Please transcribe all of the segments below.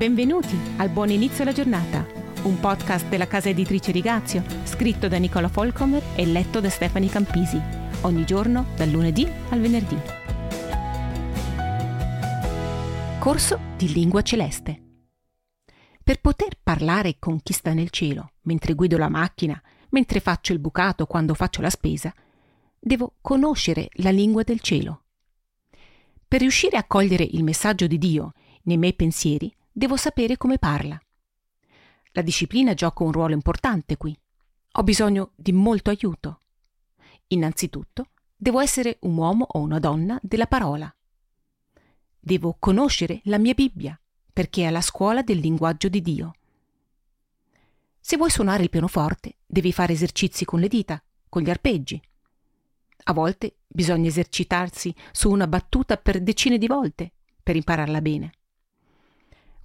Benvenuti al Buon Inizio alla Giornata, un podcast della casa editrice Rigazio, scritto da Nicola Folcomer e letto da Stefani Campisi, ogni giorno dal lunedì al venerdì. Corso di lingua celeste. Per poter parlare con chi sta nel cielo, mentre guido la macchina, mentre faccio il bucato quando faccio la spesa, devo conoscere la lingua del cielo. Per riuscire a cogliere il messaggio di Dio nei miei pensieri, devo sapere come parla. La disciplina gioca un ruolo importante qui. Ho bisogno di molto aiuto. Innanzitutto, devo essere un uomo o una donna della parola. Devo conoscere la mia Bibbia, perché è la scuola del linguaggio di Dio. Se vuoi suonare il pianoforte, devi fare esercizi con le dita, con gli arpeggi. A volte bisogna esercitarsi su una battuta per decine di volte per impararla bene.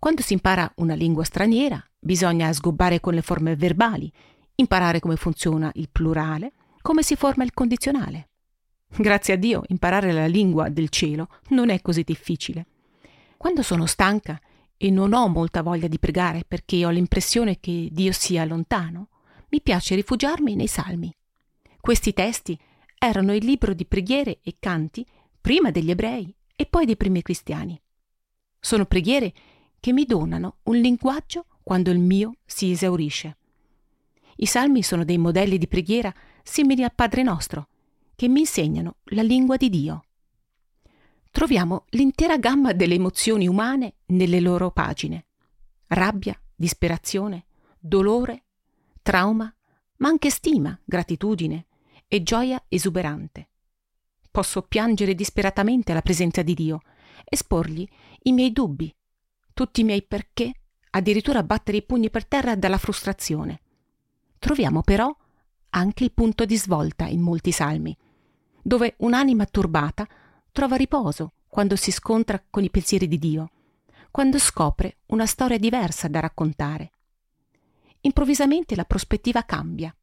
Quando si impara una lingua straniera, bisogna sgobbare con le forme verbali, imparare come funziona il plurale, come si forma il condizionale. Grazie a Dio, imparare la lingua del cielo non è così difficile. Quando sono stanca e non ho molta voglia di pregare perché ho l'impressione che Dio sia lontano, mi piace rifugiarmi nei salmi. Questi testi erano il libro di preghiere e canti prima degli ebrei e poi dei primi cristiani. Sono preghiere che mi donano un linguaggio quando il mio si esaurisce. I salmi sono dei modelli di preghiera simili al Padre nostro, che mi insegnano la lingua di Dio. Troviamo l'intera gamma delle emozioni umane nelle loro pagine. Rabbia, disperazione, dolore, trauma, ma anche stima, gratitudine e gioia esuberante. Posso piangere disperatamente alla presenza di Dio, esporgli i miei dubbi, tutti i miei perché, addirittura battere i pugni per terra dalla frustrazione. Troviamo però anche il punto di svolta in molti salmi, dove un'anima turbata trova riposo quando si scontra con i pensieri di Dio, quando scopre una storia diversa da raccontare. Improvvisamente la prospettiva cambia.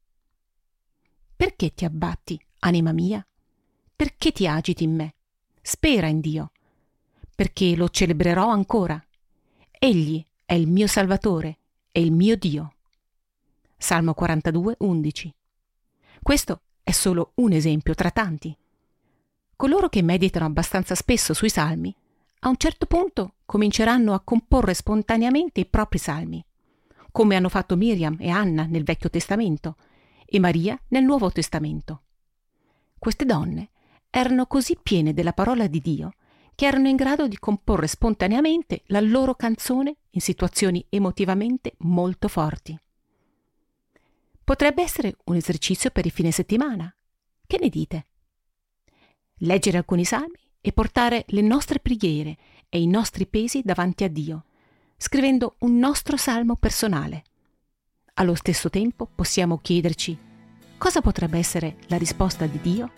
Perché ti abbatti, anima mia? Perché ti agiti in me? Spera in Dio, perché lo celebrerò ancora Egli è il mio Salvatore e il mio Dio. Salmo 42, 11. Questo è solo un esempio tra tanti. Coloro che meditano abbastanza spesso sui salmi, a un certo punto cominceranno a comporre spontaneamente i propri salmi, come hanno fatto Miriam e Anna nel Vecchio Testamento e Maria nel Nuovo Testamento. Queste donne erano così piene della parola di Dio che erano in grado di comporre spontaneamente la loro canzone in situazioni emotivamente molto forti. Potrebbe essere un esercizio per il fine settimana. Che ne dite? Leggere alcuni salmi e portare le nostre preghiere e i nostri pesi davanti a Dio, scrivendo un nostro salmo personale. Allo stesso tempo possiamo chiederci cosa potrebbe essere la risposta di Dio